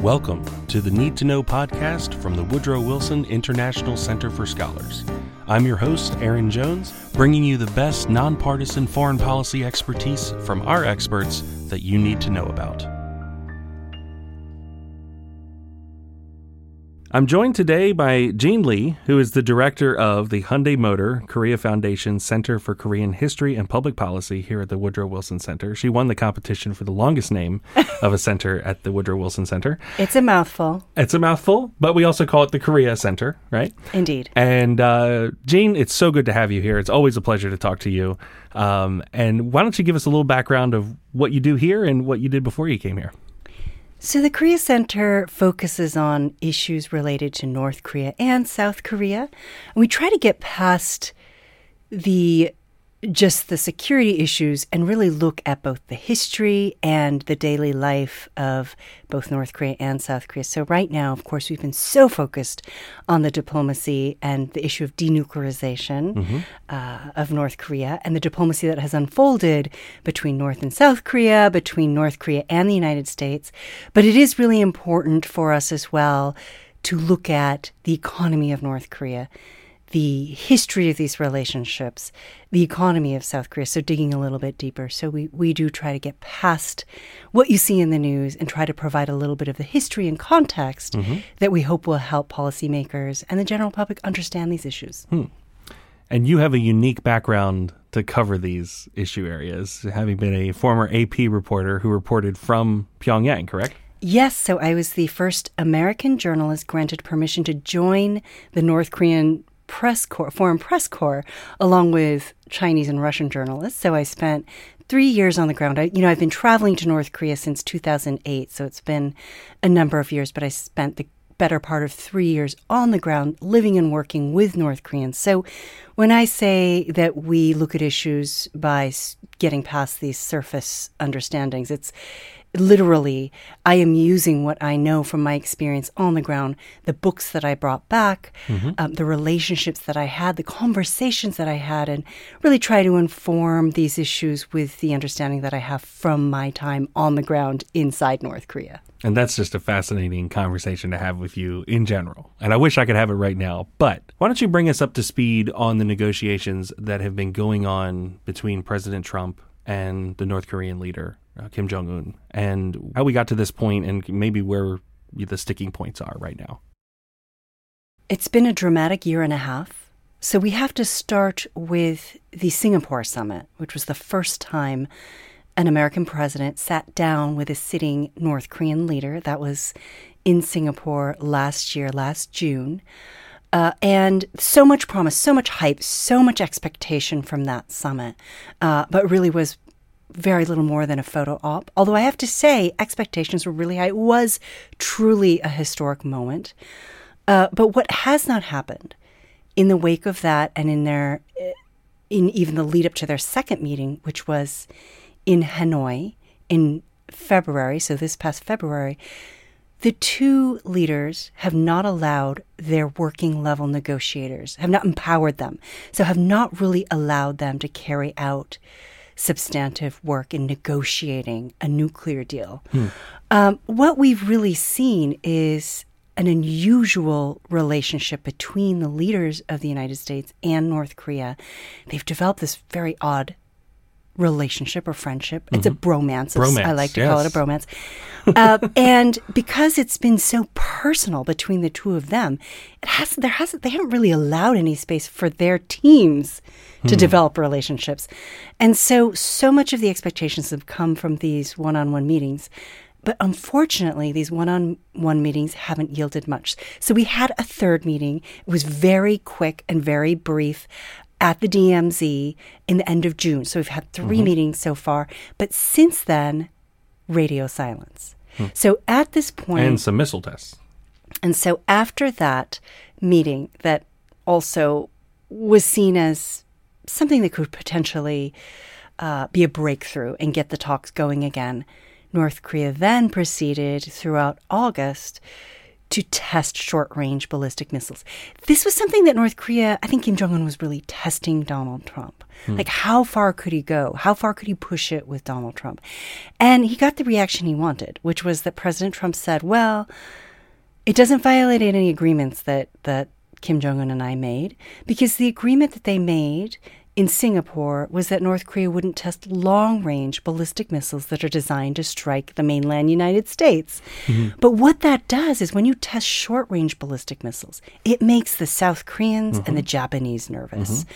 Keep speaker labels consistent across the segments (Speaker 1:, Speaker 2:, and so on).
Speaker 1: Welcome to the Need to Know podcast from the Woodrow Wilson International Center for Scholars. I'm your host, Aaron Jones, bringing you the best nonpartisan foreign policy expertise from our experts that you need to know about. I'm joined today by Jean Lee, who is the director of the Hyundai Motor Korea Foundation Center for Korean History and Public Policy here at the Woodrow Wilson Center. She won the competition for the longest name of a center at the Woodrow Wilson Center.
Speaker 2: It's a mouthful.
Speaker 1: It's a mouthful, but we also call it the Korea Center, right?
Speaker 2: Indeed.
Speaker 1: And uh, Jean, it's so good to have you here. It's always a pleasure to talk to you. Um, and why don't you give us a little background of what you do here and what you did before you came here?
Speaker 2: So, the Korea Center focuses on issues related to North Korea and South Korea. And we try to get past the just the security issues and really look at both the history and the daily life of both North Korea and South Korea. So, right now, of course, we've been so focused on the diplomacy and the issue of denuclearization mm-hmm. uh, of North Korea and the diplomacy that has unfolded between North and South Korea, between North Korea and the United States. But it is really important for us as well to look at the economy of North Korea the history of these relationships, the economy of South Korea. So digging a little bit deeper. So we, we do try to get past what you see in the news and try to provide a little bit of the history and context mm-hmm. that we hope will help policymakers and the general public understand these issues.
Speaker 1: Hmm. And you have a unique background to cover these issue areas, having been a former AP reporter who reported from Pyongyang, correct?
Speaker 2: Yes, so I was the first American journalist granted permission to join the North Korean press corps, foreign press corps, along with Chinese and Russian journalists. So I spent three years on the ground. I, you know, I've been traveling to North Korea since 2008, so it's been a number of years. But I spent the better part of three years on the ground, living and working with North Koreans. So when I say that we look at issues by getting past these surface understandings, it's literally, I am using what I know from my experience on the ground, the books that I brought back, mm-hmm. um, the relationships that I had, the conversations that I had, and really try to inform these issues with the understanding that I have from my time on the ground inside North Korea.
Speaker 1: And that's just a fascinating conversation to have with you in general. And I wish I could have it right now. But why don't you bring us up to speed on the negotiations that have been going on between President Trump and the North Korean leader uh, Kim Jong Un, and how we got to this point, and maybe where the sticking points are right now.
Speaker 2: It's been a dramatic year and a half. So we have to start with the Singapore summit, which was the first time an American president sat down with a sitting North Korean leader. That was in Singapore last year, last June. Uh, and so much promise, so much hype, so much expectation from that summit, uh, but really was very little more than a photo op. Although I have to say, expectations were really high. It was truly a historic moment. Uh, but what has not happened in the wake of that and in their, uh, in even the lead up to their second meeting, which was in Hanoi in February, so this past February, the two leaders have not allowed their working level negotiators, have not empowered them, so have not really allowed them to carry out substantive work in negotiating a nuclear deal. Hmm. Um, what we've really seen is an unusual relationship between the leaders of the United States and North Korea. They've developed this very odd relationship or friendship. Mm-hmm. It's a mm-hmm. bromance. bromance. I like to yes. call it a bromance. uh, and because it's been so personal between the two of them, it has there hasn't they haven't really allowed any space for their teams to hmm. develop relationships. And so so much of the expectations have come from these one-on-one meetings. But unfortunately, these one on one meetings haven't yielded much. So we had a third meeting. It was very quick and very brief at the DMZ in the end of June. So we've had 3 mm-hmm. meetings so far. But since then, radio silence. Hmm. So at this point,
Speaker 1: and some missile tests.
Speaker 2: And so after that meeting, that also was seen as something that could potentially uh, be a breakthrough and get the talks going again. North Korea then proceeded throughout August to test short range ballistic missiles. This was something that North Korea, I think Kim Jong un was really testing Donald Trump. Hmm. Like, how far could he go? How far could he push it with Donald Trump? And he got the reaction he wanted, which was that President Trump said, well, it doesn't violate any agreements that, that Kim Jong un and I made, because the agreement that they made in Singapore was that North Korea wouldn't test long range ballistic missiles that are designed to strike the mainland United States. Mm-hmm. But what that does is when you test short range ballistic missiles, it makes the South Koreans mm-hmm. and the Japanese nervous. Mm-hmm.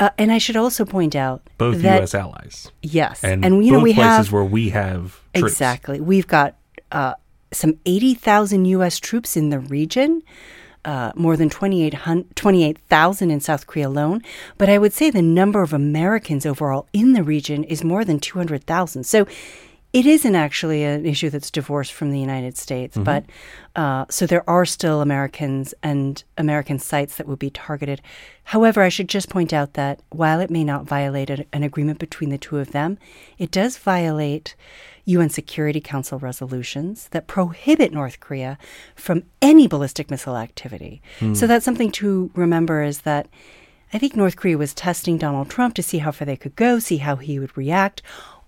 Speaker 2: Uh, and I should also point out
Speaker 1: both
Speaker 2: that,
Speaker 1: U.S. allies.
Speaker 2: Yes,
Speaker 1: and, and you know we
Speaker 2: places have
Speaker 1: where we have troops.
Speaker 2: exactly. We've got uh, some eighty thousand U.S. troops in the region uh, more than 28,000 in South Korea alone. But I would say the number of Americans overall in the region is more than 200,000. So it isn't actually an issue that's divorced from the United States, mm-hmm. but uh, so there are still Americans and American sites that would be targeted. However, I should just point out that while it may not violate an agreement between the two of them, it does violate UN Security Council resolutions that prohibit North Korea from any ballistic missile activity. Hmm. So that's something to remember is that I think North Korea was testing Donald Trump to see how far they could go, see how he would react.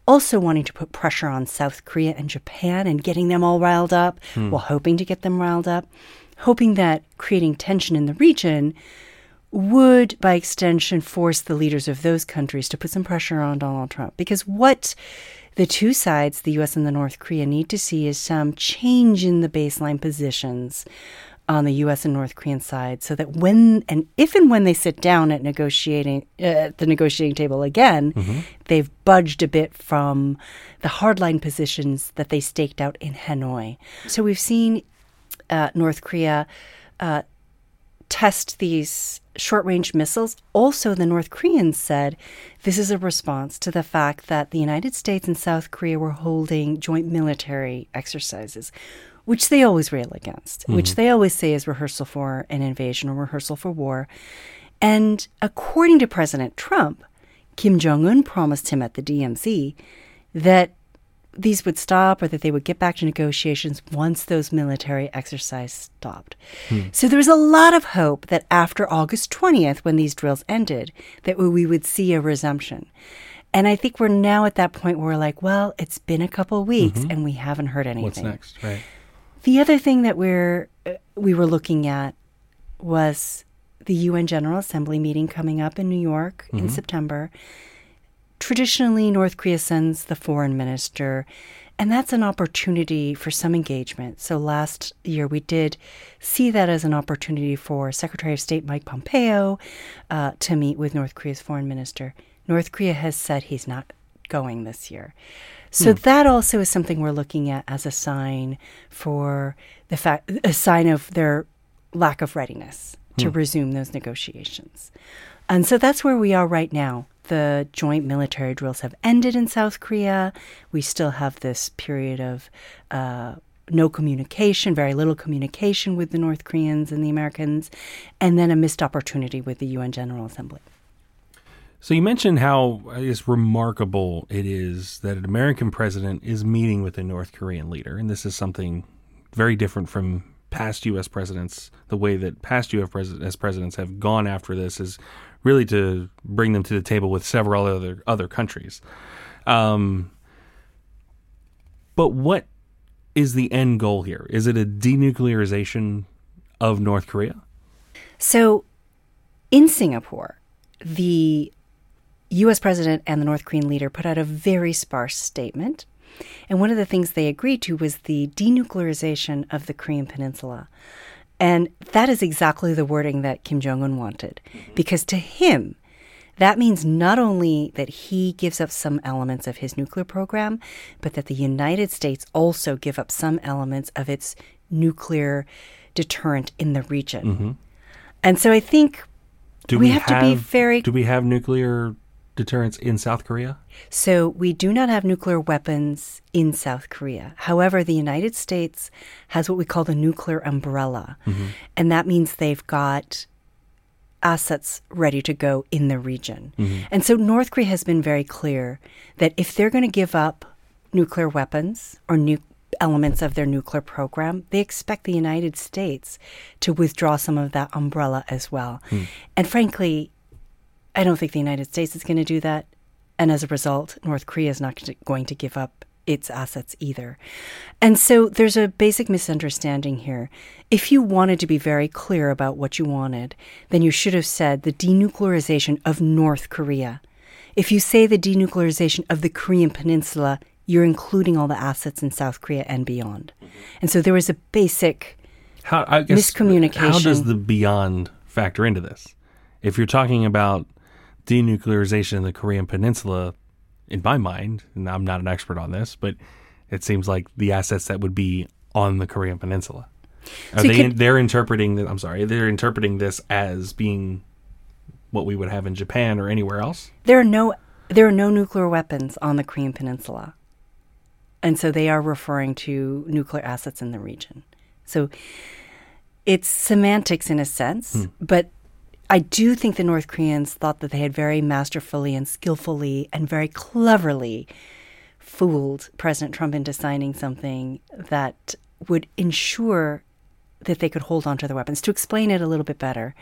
Speaker 2: Also, wanting to put pressure on South Korea and Japan and getting them all riled up, hmm. while hoping to get them riled up, hoping that creating tension in the region would, by extension, force the leaders of those countries to put some pressure on Donald Trump. Because what the two sides, the US and the North Korea, need to see is some change in the baseline positions on the U.S. and North Korean side, so that when and if and when they sit down at negotiating uh, the negotiating table again, mm-hmm. they've budged a bit from the hardline positions that they staked out in Hanoi. So we've seen uh, North Korea uh, test these short range missiles. Also, the North Koreans said this is a response to the fact that the United States and South Korea were holding joint military exercises, which they always rail against, mm-hmm. which they always say is rehearsal for an invasion or rehearsal for war. And according to President Trump, Kim Jong un promised him at the DMZ that these would stop or that they would get back to negotiations once those military exercises stopped. Hmm. So there was a lot of hope that after August 20th, when these drills ended, that we would see a resumption. And I think we're now at that point where we're like, well, it's been a couple weeks mm-hmm. and we haven't heard anything.
Speaker 1: What's next? Right.
Speaker 2: The other thing that we're uh, we were looking at was the UN General Assembly meeting coming up in New York mm-hmm. in September traditionally North Korea sends the foreign minister, and that's an opportunity for some engagement. So last year we did see that as an opportunity for Secretary of State Mike Pompeo uh, to meet with North Korea's foreign minister. North Korea has said he's not going this year. So hmm. that also is something we're looking at as a sign for the fact, a sign of their lack of readiness to hmm. resume those negotiations. And so that's where we are right now the joint military drills have ended in South Korea. We still have this period of uh, no communication, very little communication with the North Koreans and the Americans, and then a missed opportunity with the UN General Assembly.
Speaker 1: So you mentioned how it's remarkable it is that an American president is meeting with a North Korean leader, and this is something very different from past U.S. presidents. The way that past U.S. presidents have gone after this is really to bring them to the table with several other other countries. Um, but what is the end goal here? Is it a denuclearization of North Korea?
Speaker 2: So, in Singapore, the U.S. president and the North Korean leader put out a very sparse statement. And one of the things they agreed to was the denuclearization of the Korean Peninsula. And that is exactly the wording that Kim Jong un wanted. Because to him, that means not only that he gives up some elements of his nuclear program, but that the United States also give up some elements of its nuclear deterrent in the region. Mm-hmm. And so I think we, we, have, have to be very.
Speaker 1: Do we have nuclear deterrence in South Korea?
Speaker 2: So we do not have nuclear weapons in South Korea. However, the United States has what we call the nuclear umbrella. Mm-hmm. And that means they've got assets ready to go in the region. Mm-hmm. And so North Korea has been very clear that if they're going to give up nuclear weapons or nu- elements of their nuclear program, they expect the United States to withdraw some of that umbrella as well. And frankly, I don't think the United States is going to do that. And as a result, North Korea is not going to give up its assets either. And so there's a basic misunderstanding here. If you wanted to be very clear about what you wanted, then you should have said the denuclearization of North Korea. If you say the denuclearization of the Korean Peninsula, you're including all the assets in South Korea and beyond. And so there was a basic
Speaker 1: How, I guess,
Speaker 2: Miscommunication.
Speaker 1: How does the beyond factor into this? If you're talking about denuclearization in the Korean Peninsula, in my mind, and I'm not an expert on this, but it seems like the assets that would be on the Korean Peninsula. Are
Speaker 2: So
Speaker 1: they?
Speaker 2: could-
Speaker 1: they're interpreting. I'm sorry. They're interpreting this as being what we would have in Japan or anywhere else.
Speaker 2: there are no there are no nuclear weapons on the Korean Peninsula. And so they are referring to nuclear assets in the region. So it's semantics in a sense, hmm. but I do think the North Koreans thought that they had very masterfully and skillfully and very cleverly fooled President Trump into signing something that would ensure that they could hold on to their weapons. To explain it a little bit better,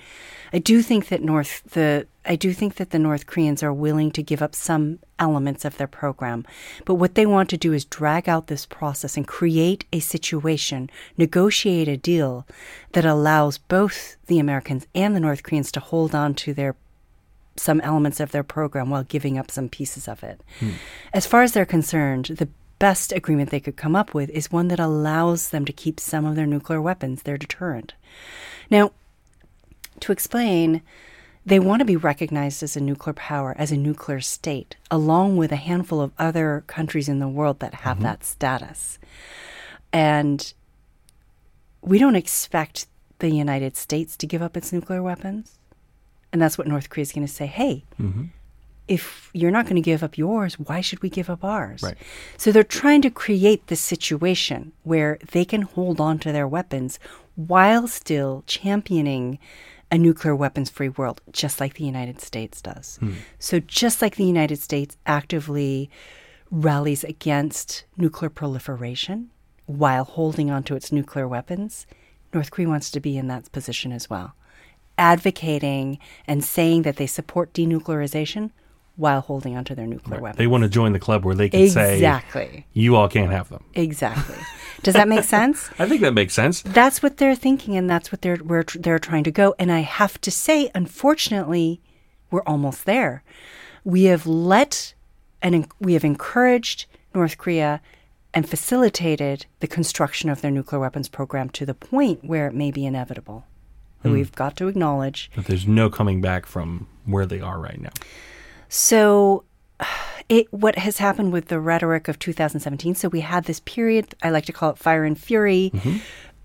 Speaker 2: I do think that North the I do think that the North Koreans are willing to give up some elements of their program, but what they want to do is drag out this process and create a situation, negotiate a deal that allows both the Americans and the North Koreans to hold on to their some elements of their program while giving up some pieces of it. Hmm. As far as they're concerned, the best agreement they could come up with is one that allows them to keep some of their nuclear weapons, their deterrent. Now, to explain, they want to be recognized as a nuclear power, as a nuclear state, along with a handful of other countries in the world that have mm-hmm. that status. And we don't expect the United States to give up its nuclear weapons. And that's what North Korea is going to say hey, mm-hmm. If you're not going to give up yours, why should we give up ours?
Speaker 1: Right.
Speaker 2: So they're trying to create this situation where they can hold on to their weapons while still championing a nuclear weapons free world, just like the United States does. Hmm. So, just like the United States actively rallies against nuclear proliferation while holding on to its nuclear weapons, North Korea wants to be in that position as well, advocating and saying that they support denuclearization while holding onto their nuclear weapons.
Speaker 1: They want to join the club where they can say,
Speaker 2: Exactly.
Speaker 1: "You all can't have them."
Speaker 2: Exactly. Does that make sense?
Speaker 1: I think that makes sense.
Speaker 2: That's what they're thinking, and that's what they're where tr- they're trying to go. And I have to say, unfortunately, we're almost there. We have let and we have encouraged North Korea and facilitated the construction of their nuclear weapons program to the point where it may be inevitable. That hmm. We've got to acknowledge
Speaker 1: But there's no coming back from where they are right now.
Speaker 2: So, it what has happened with the rhetoric of 2017? So we had this period I like to call it fire and fury,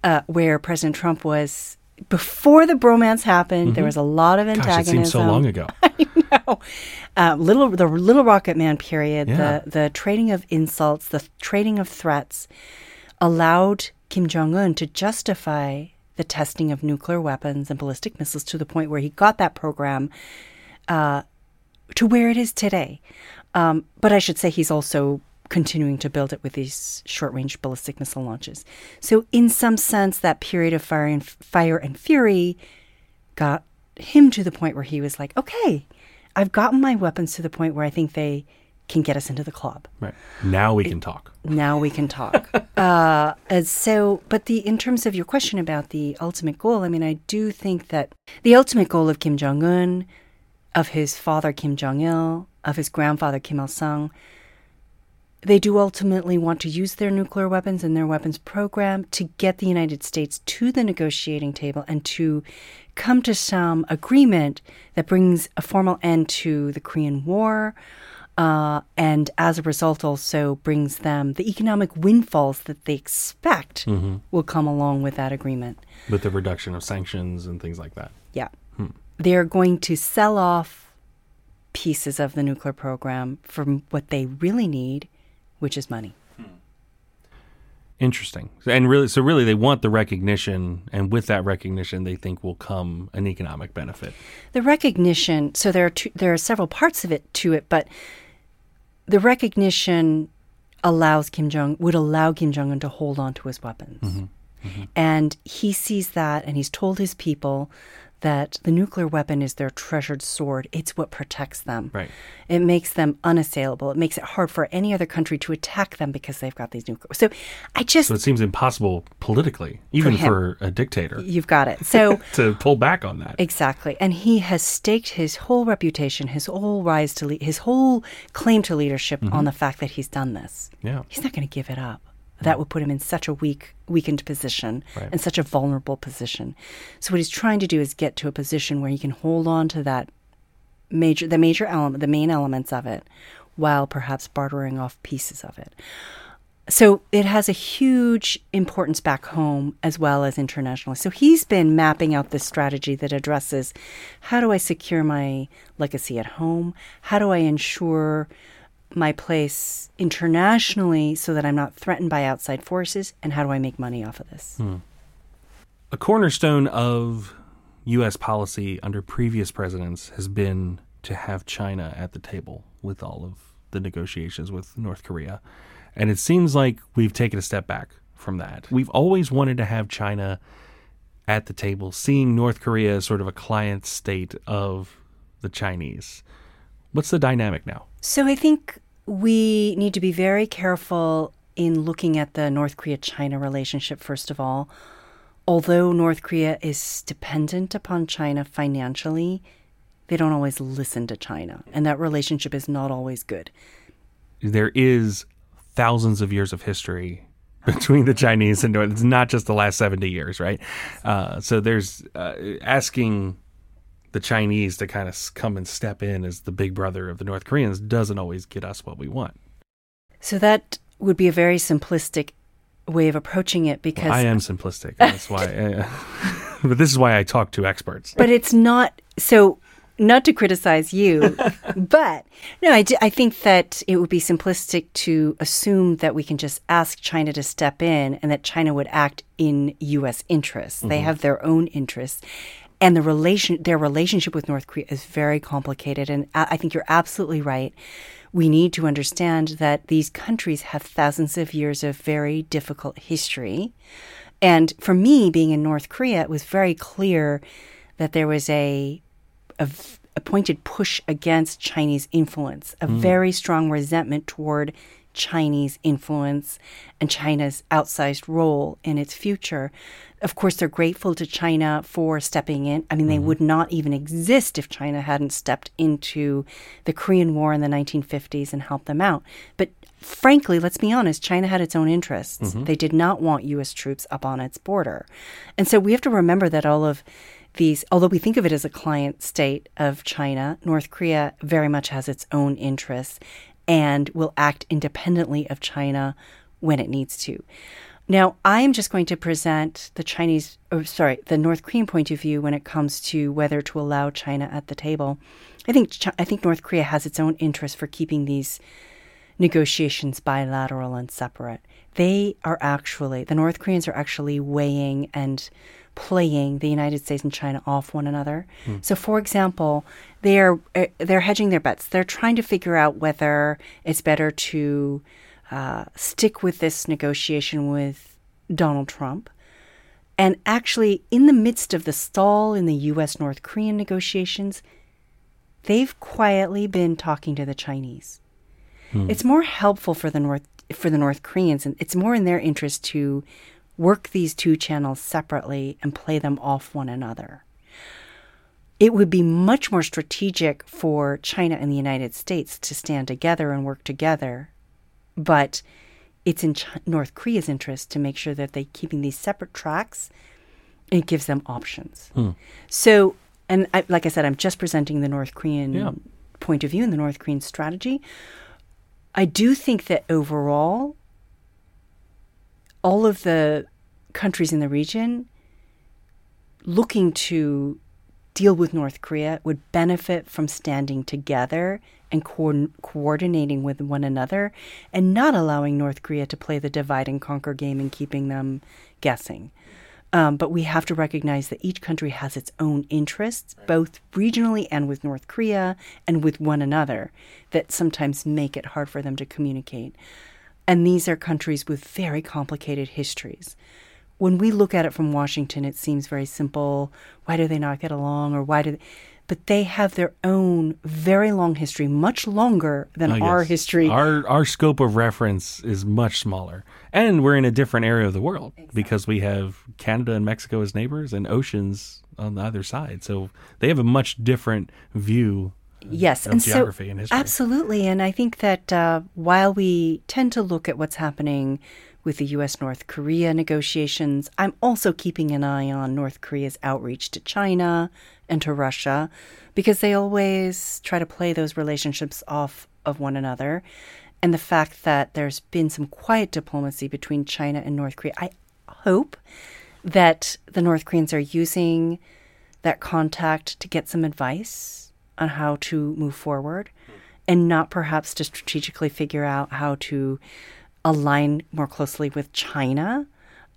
Speaker 2: uh, where President Trump was before the bromance happened. There was a lot of antagonism Gosh,
Speaker 1: it seems so long ago.
Speaker 2: I know uh, little the Little Rocket Man period,
Speaker 1: Yeah.
Speaker 2: the the trading of insults, the trading of threats, allowed Kim Jong Un to justify the testing of nuclear weapons and ballistic missiles to the point where he got that program uh, to where it is today. Um, but I should say he's also continuing to build it with these short-range ballistic missile launches. So, in some sense, that period of fire and fire and fury got him to the point where he was like, "Okay, I've gotten my weapons to the point where I think they can get us into the club.
Speaker 1: Right. Now we can talk.
Speaker 2: Now we can talk." uh, so, but the in terms of your question about the ultimate goal, I mean, I do think that the ultimate goal of Kim Jong Un, of his father Kim Jong Il, of his grandfather Kim Il Sung, they do ultimately want to use their nuclear weapons and their weapons program to get the United States to the negotiating table and to come to some agreement that brings a formal end to the Korean War. Uh, and as a result, also brings them the economic windfalls that they expect will come along with that agreement.
Speaker 1: with the reduction of sanctions and things like that.
Speaker 2: Yeah. They're going to sell off pieces of the nuclear program for what they really need, which is money.
Speaker 1: Interesting. And really, so really, they want the recognition, and with that recognition, they think will come an economic benefit.
Speaker 2: The recognition, so there are two, there are several parts of it to it, but the recognition allows Kim Jong would allow Kim Jong Un to hold on to his weapons.
Speaker 1: Mm-hmm.
Speaker 2: And he sees that and he's told his people that the nuclear weapon is their treasured sword. It's what protects them.
Speaker 1: Right.
Speaker 2: It makes them unassailable. It makes it hard for any other country to attack them because they've got these nuclear. So I just
Speaker 1: So it seems impossible politically, even
Speaker 2: him.
Speaker 1: for, a dictator,
Speaker 2: you've got it. So
Speaker 1: to pull back on that.
Speaker 2: Exactly. And he has staked his whole reputation, his whole rise to le- his whole claim to leadership mm-hmm. on the fact that he's done this.
Speaker 1: Yeah.
Speaker 2: He's not going to give it up. That would put him in such a weak, weakened position
Speaker 1: Right.
Speaker 2: and such a vulnerable position. So what he's trying to do is get to a position where he can hold on to that major, the major element, the main elements of it, while perhaps bartering off pieces of it. So it has a huge importance back home as well as internationally. So he's been mapping out this strategy that addresses how do I secure my legacy at home? How do I ensure my place internationally so that I'm not threatened by outside forces? And how do I make money off of this? Hmm.
Speaker 1: A cornerstone of U.S. policy under previous presidents has been to have China at the table with all of the negotiations with North Korea. And it seems like we've taken a step back from that. We've always wanted to have China at the table, seeing North Korea as sort of a client state of the Chinese. What's the dynamic now?
Speaker 2: So I think we need to be very careful in looking at the North Korea China relationship, first of all. Although North Korea is dependent upon China financially, they don't always listen to China. And that relationship is not always good.
Speaker 1: there is thousands of years of history between the Chinese and North. It's not just the last 70 years, right? Uh, so there's uh, asking the Chinese to kind of come and step in as the big brother of the North Koreans doesn't always get us what we want.
Speaker 2: So that would be a very simplistic way of approaching it because
Speaker 1: I am simplistic. That's why. uh, but this is why I talk to experts.
Speaker 2: but it's not so not to criticize you but no I I think that it would be simplistic to assume that we can just ask china to step in and that china would act in u.s interests they have their own interests and the relation their relationship with north korea is very complicated. And i think you're absolutely right. We need to understand that these countries have thousands of years of very difficult history. And for me, being in North Korea, it was very clear that there was a, a pointed push against Chinese influence, a mm. very strong resentment toward Chinese influence and China's outsized role in its future. Of course, they're grateful to China for stepping in. I mean, they mm-hmm. would not even exist if China hadn't stepped into the Korean War in the 1950s and helped them out. But frankly, let's be honest, China had its own interests. Mm-hmm. They did not want U.S. troops up on its border. And so we have to remember that all of these, although we think of it as a client state of China, North Korea very much has its own interests and will act independently of China when it needs to. Now, I'm just going to present the Chinese, or sorry, the North Korean point of view when it comes to whether to allow China at the table. I think I think North Korea has its own interest for keeping these negotiations bilateral and separate. They are actually the North Koreans are actually weighing and playing the United States and China off one another. So, for example, they're uh, they're hedging their bets. They're trying to figure out whether it's better to uh, stick with this negotiation with Donald Trump. And actually, in the midst of the stall in the U.S. North Korean negotiations, they've quietly been talking to the Chinese. It's more helpful for the North for the North Koreans, and it's more in their interest to work these two channels separately and play them off one another. It would be much more strategic for China and the United States to stand together and work together, but it's in Ch- North Korea's interest to make sure that they're keeping these separate tracks. And it gives them options. Hmm. So, and I, like I said, I'm just presenting the North Korean
Speaker 1: Yeah.
Speaker 2: point of view and the North Korean strategy. I do think that overall, all of the countries in the region looking to deal with North Korea would benefit from standing together and co- coordinating with one another and not allowing North Korea to play the divide and conquer game and keeping them guessing. Um, but we have to recognize that each country has its own interests, both regionally and with North Korea and with one another, that sometimes make it hard for them to communicate. And these are countries with very complicated histories. When we look at it from Washington, it seems very simple. Why do they not get along? Or why do they? But they have their own very long history, much longer than
Speaker 1: Oh,
Speaker 2: our
Speaker 1: yes.
Speaker 2: history.
Speaker 1: Our our scope of reference is much smaller, and we're in a different area of the world because we have Canada and Mexico as neighbors and oceans on the other side. So they have a much different view.
Speaker 2: Yes, and
Speaker 1: geography
Speaker 2: so
Speaker 1: and history.
Speaker 2: absolutely. And I think that uh, while we tend to look at what's happening with the U.S. North Korea negotiations, I'm also keeping an eye on North Korea's outreach to China and to Russia because they always try to play those relationships off of one another. And the fact that there's been some quiet diplomacy between China and North Korea, I hope that the North Koreans are using that contact to get some advice on how to move forward and not perhaps to strategically figure out how to align more closely with China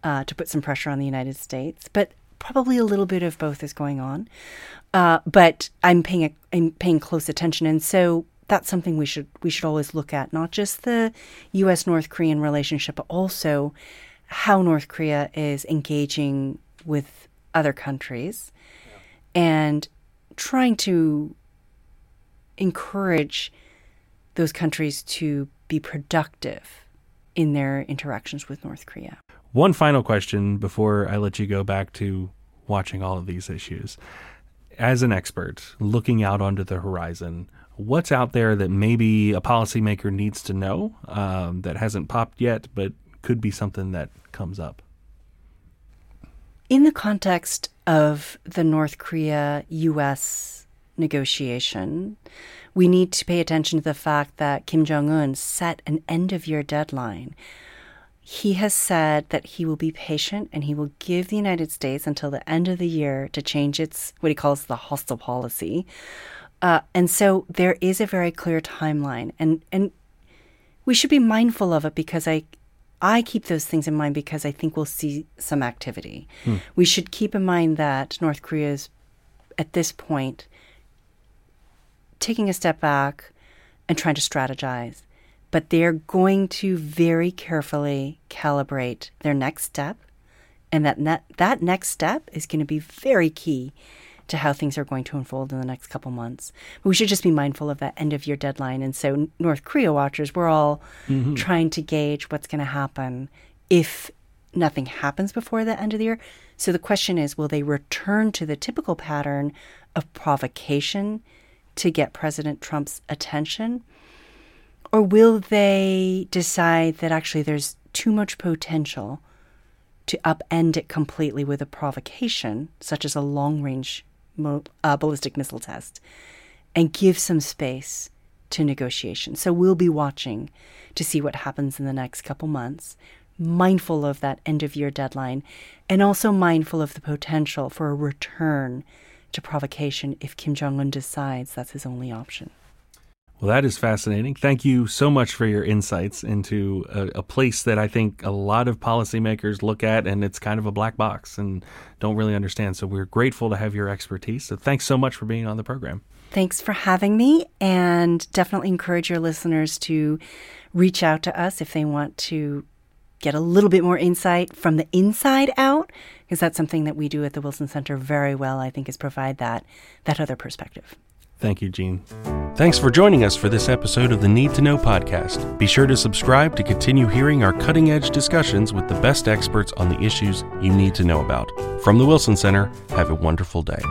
Speaker 2: uh, to put some pressure on the United States. But probably a little bit of both is going on. Uh, but I'm paying a, I'm paying close attention, and so that's something we should we should always look at, not just the U.S. North Korean relationship, but also how North Korea is engaging with other countries and trying to encourage those countries to be productive in their interactions with North Korea.
Speaker 1: One final question before I let you go back to watching all of these issues. As an expert looking out onto the horizon, what's out there that maybe a policymaker needs to know um, that hasn't popped yet, but could be something that comes up?
Speaker 2: In the context of the North Korea US negotiation, we need to pay attention to the fact that Kim Jong un set an end of year deadline. He has said that he will be patient and he will give the United States until the end of the year to change its what he calls the hostile policy. Uh, and so there is a very clear timeline, and and we should be mindful of it because I I keep those things in mind because I think we'll see some activity. We should keep in mind that North Korea is at this point taking a step back and trying to strategize, but they're going to very carefully calibrate their next step, and that ne- that next step is going to be very key to how things are going to unfold in the next couple months. But we should just be mindful of that end of year deadline. And so, North Korea watchers, we're all mm-hmm. trying to gauge what's going to happen if nothing happens before the end of the year. So the question is will they return to the typical pattern of provocation to get President Trump's attention? Or will they decide that actually there's too much potential to upend it completely with a provocation, such as a long range uh, ballistic missile test, and give some space to negotiation? So we'll be watching to see what happens in the next couple months, mindful of that end of year deadline, and also mindful of the potential for a return to provocation if Kim Jong un decides that's his only option.
Speaker 1: Well, that is fascinating. Thank you so much for your insights into a, a, place that I think a lot of policymakers look at and it's kind of a black box and don't really understand. So we're grateful to have your expertise. So thanks so much for being on the program.
Speaker 2: Thanks for having me, and definitely encourage your listeners to reach out to us if they want to get a little bit more insight from the inside out, because that's something that we do at the Wilson Center very well, I think, is provide that that other perspective.
Speaker 1: Thank you, Jean. Thanks for joining us for this episode of the Need to Know podcast. Be sure to subscribe to continue hearing our cutting edge discussions with the best experts on the issues you need to know about. From the Wilson Center, have a wonderful day.